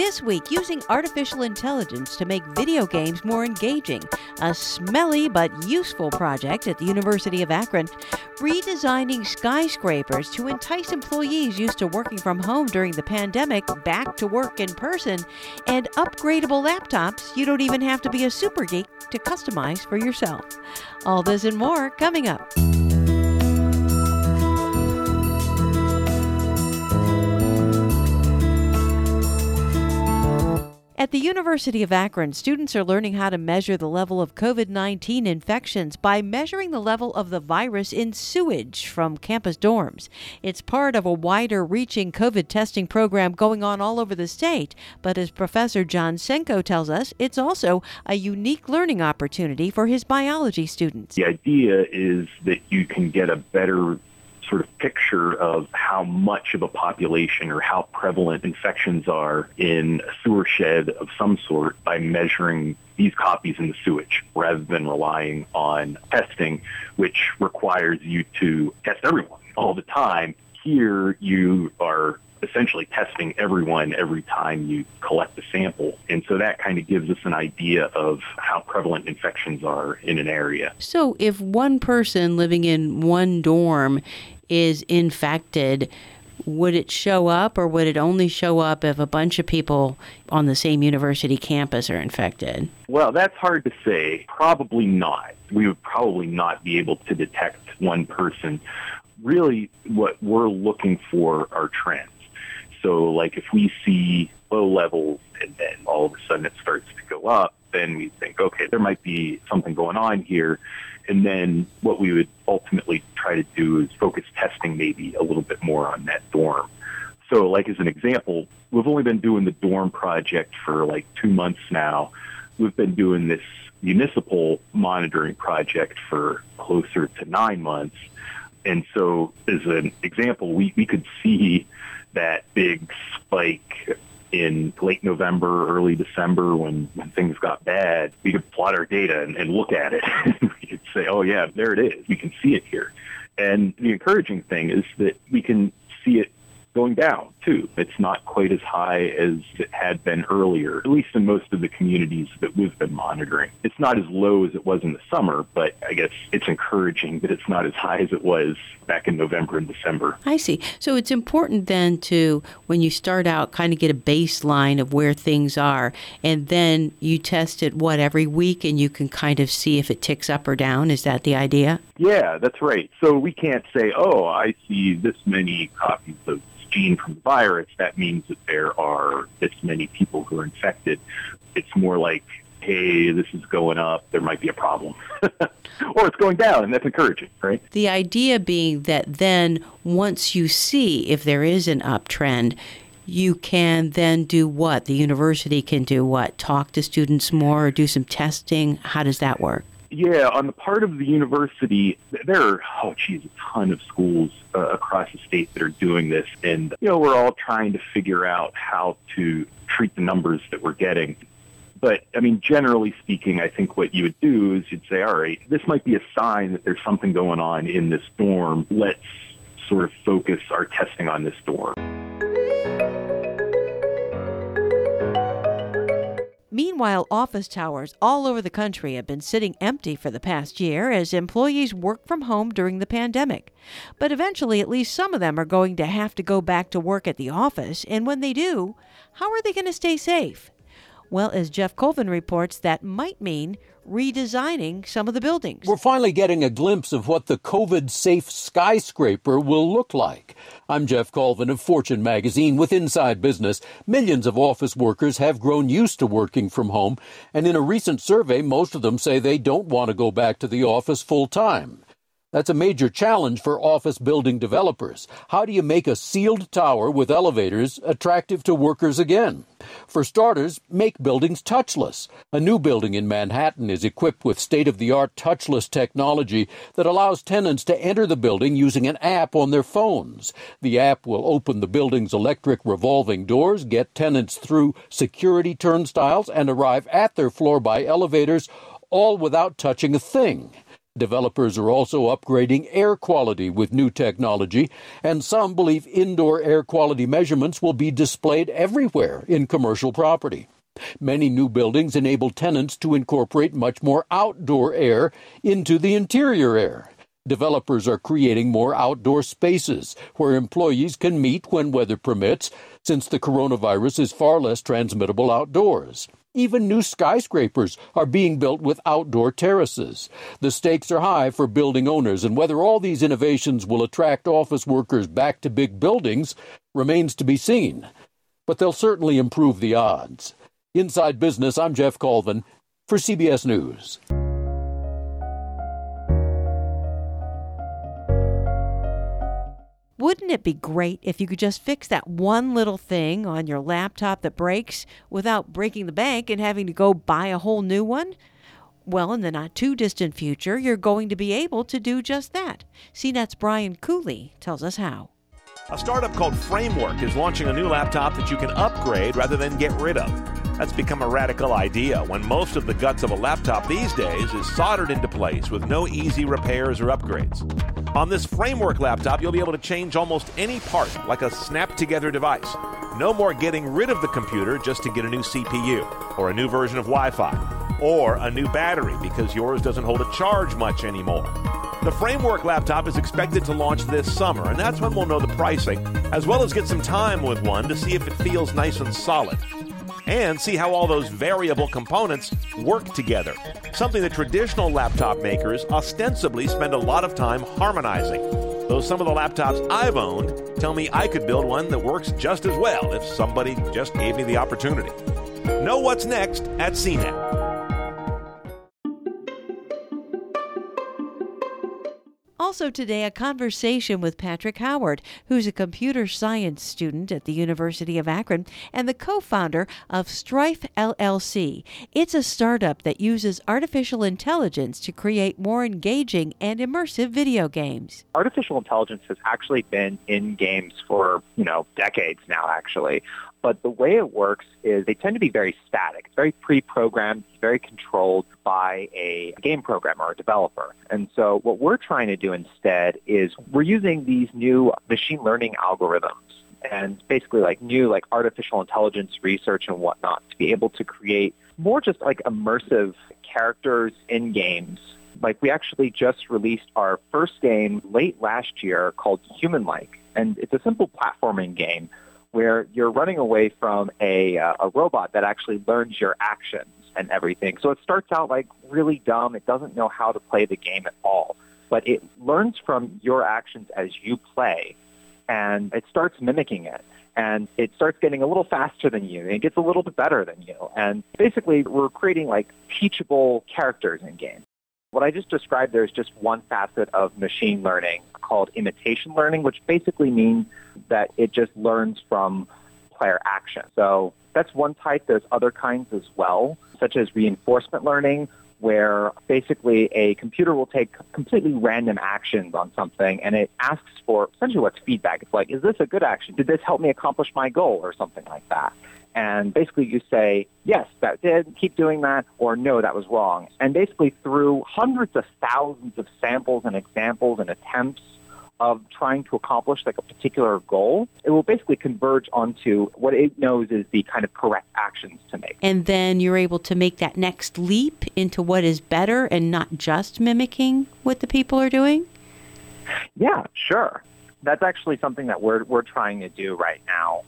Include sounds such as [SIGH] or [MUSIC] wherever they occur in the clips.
This week, using artificial intelligence to make video games more engaging. A smelly but useful project at the University of Akron. Redesigning skyscrapers to entice employees used to working from home during the pandemic back to work in person. And upgradable laptops you don't even have to be a super geek to customize for yourself. All this and more coming up. At the University of Akron, students are learning how to measure the level of COVID 19 infections by measuring the level of the virus in sewage from campus dorms. It's part of a wider reaching COVID testing program going on all over the state. But as Professor John Senko tells us, it's also a unique learning opportunity for his biology students. The idea is that you can get a better sort of picture of how much of a population or how prevalent infections are in a sewer shed of some sort by measuring these copies in the sewage rather than relying on testing, which requires you to test everyone all the time. Here you are essentially testing everyone every time you collect a sample. And so that kind of gives us an idea of how prevalent infections are in an area. So if one person living in one dorm is infected, would it show up or would it only show up if a bunch of people on the same university campus are infected? Well, that's hard to say. Probably not. We would probably not be able to detect one person. Really, what we're looking for are trends. So, like if we see low levels and then all of a sudden it starts to go up, then we think, okay, there might be something going on here. And then what we would ultimately try to do is focus testing maybe a little bit more on that dorm. So like as an example, we've only been doing the dorm project for like two months now. We've been doing this municipal monitoring project for closer to nine months. And so as an example, we, we could see that big spike in late November, early December when, when things got bad, we could plot our data and, and look at it. [LAUGHS] we could say, oh yeah, there it is. We can see it here. And the encouraging thing is that we can see it going down too. It's not quite as high as it had been earlier, at least in most of the communities that we've been monitoring. It's not as low as it was in the summer, but I guess it's encouraging that it's not as high as it was back in November and December. I see. So it's important then to, when you start out, kind of get a baseline of where things are, and then you test it, what, every week, and you can kind of see if it ticks up or down. Is that the idea? Yeah, that's right. So we can't say, oh, I see this many copies of gene from the virus, that means that there are this many people who are infected. It's more like, hey, this is going up, there might be a problem. [LAUGHS] or it's going down, and that's encouraging, right? The idea being that then once you see if there is an uptrend, you can then do what? The university can do what? Talk to students more or do some testing? How does that work? Yeah, on the part of the university, there are, oh geez, a ton of schools uh, across the state that are doing this. And, you know, we're all trying to figure out how to treat the numbers that we're getting. But, I mean, generally speaking, I think what you would do is you'd say, all right, this might be a sign that there's something going on in this dorm. Let's sort of focus our testing on this dorm. Meanwhile, office towers all over the country have been sitting empty for the past year as employees work from home during the pandemic. But eventually, at least some of them are going to have to go back to work at the office, and when they do, how are they going to stay safe? Well, as Geoff Colvin reports, that might mean redesigning some of the buildings. We're finally getting a glimpse of what the COVID safe skyscraper will look like. I'm Geoff Colvin of Fortune magazine with Inside Business. Millions of office workers have grown used to working from home, and in a recent survey, most of them say they don't want to go back to the office full time. That's a major challenge for office building developers. How do you make a sealed tower with elevators attractive to workers again? For starters, make buildings touchless. A new building in Manhattan is equipped with state of the art touchless technology that allows tenants to enter the building using an app on their phones. The app will open the building's electric revolving doors, get tenants through security turnstiles, and arrive at their floor by elevators, all without touching a thing. Developers are also upgrading air quality with new technology, and some believe indoor air quality measurements will be displayed everywhere in commercial property. Many new buildings enable tenants to incorporate much more outdoor air into the interior air. Developers are creating more outdoor spaces where employees can meet when weather permits, since the coronavirus is far less transmittable outdoors. Even new skyscrapers are being built with outdoor terraces. The stakes are high for building owners, and whether all these innovations will attract office workers back to big buildings remains to be seen. But they'll certainly improve the odds. Inside Business, I'm Geoff Colvin for CBS News. Wouldn't it be great if you could just fix that one little thing on your laptop that breaks without breaking the bank and having to go buy a whole new one? Well, in the not too distant future, you're going to be able to do just that. CNET's Brian Cooley tells us how. A startup called Framework is launching a new laptop that you can upgrade rather than get rid of. That's become a radical idea when most of the guts of a laptop these days is soldered into place with no easy repairs or upgrades. On this Framework laptop, you'll be able to change almost any part like a snap together device. No more getting rid of the computer just to get a new CPU, or a new version of Wi Fi, or a new battery because yours doesn't hold a charge much anymore. The Framework laptop is expected to launch this summer, and that's when we'll know the pricing, as well as get some time with one to see if it feels nice and solid and see how all those variable components work together. Something that traditional laptop makers ostensibly spend a lot of time harmonizing. Though some of the laptops I've owned tell me I could build one that works just as well if somebody just gave me the opportunity. Know what's next at CNET. Also, today, a conversation with Patrick Howard, who's a computer science student at the University of Akron and the co founder of Strife LLC. It's a startup that uses artificial intelligence to create more engaging and immersive video games. Artificial intelligence has actually been in games for, you know, decades now, actually. But the way it works is they tend to be very static. It's very pre-programmed, very controlled by a game programmer or a developer. And so what we're trying to do instead is we're using these new machine learning algorithms and basically like new like artificial intelligence research and whatnot to be able to create more just like immersive characters in games like we actually just released our first game late last year called Human Like, and it's a simple platforming game where you're running away from a, uh, a robot that actually learns your actions and everything. So it starts out like really dumb. It doesn't know how to play the game at all, but it learns from your actions as you play, and it starts mimicking it. And it starts getting a little faster than you, and it gets a little bit better than you. And basically, we're creating like teachable characters in games. What I just described there is just one facet of machine learning called imitation learning, which basically means that it just learns from player action. So that's one type. There's other kinds as well, such as reinforcement learning, where basically a computer will take completely random actions on something and it asks for essentially what's feedback. It's like, is this a good action? Did this help me accomplish my goal or something like that? And basically you say, yes, that did, keep doing that, or no, that was wrong. And basically through hundreds of thousands of samples and examples and attempts of trying to accomplish like a particular goal, it will basically converge onto what it knows is the kind of correct actions to make. And then you're able to make that next leap into what is better and not just mimicking what the people are doing? Yeah, sure. That's actually something that we're, we're trying to do right now.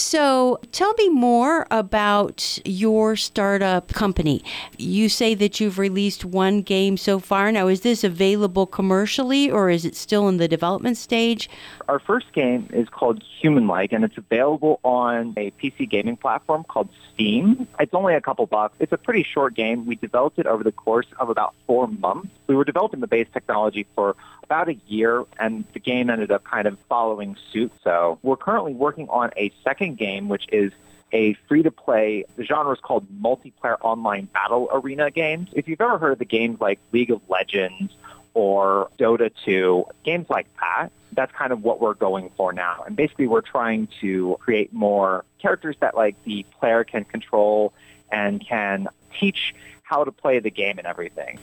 So tell me more about your startup company. You say that you've released one game so far. Now, is this available commercially or is it still in the development stage? Our first game is called Human Like, and it's available on a PC gaming platform called Steam. It's only a couple bucks. It's a pretty short game. We developed it over the course of about four months. We were developing the base technology for about a year, and the game ended up kind of following suit. So we're currently working on a second game, which is a free-to-play, the genre is called multiplayer online battle arena games. If you've ever heard of the games like League of Legends or Dota 2, games like that, that's kind of what we're going for now. And basically we're trying to create more characters that like the player can control and can teach how to play the game and everything.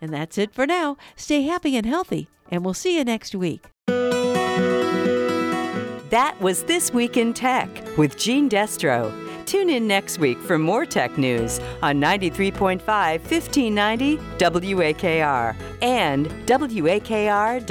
And that's it for now. Stay happy and healthy, and we'll see you next week. That was This Week in Tech with Gene Destro. Tune in next week for more tech news on 93.5 1590 WAKR and WAKR.net.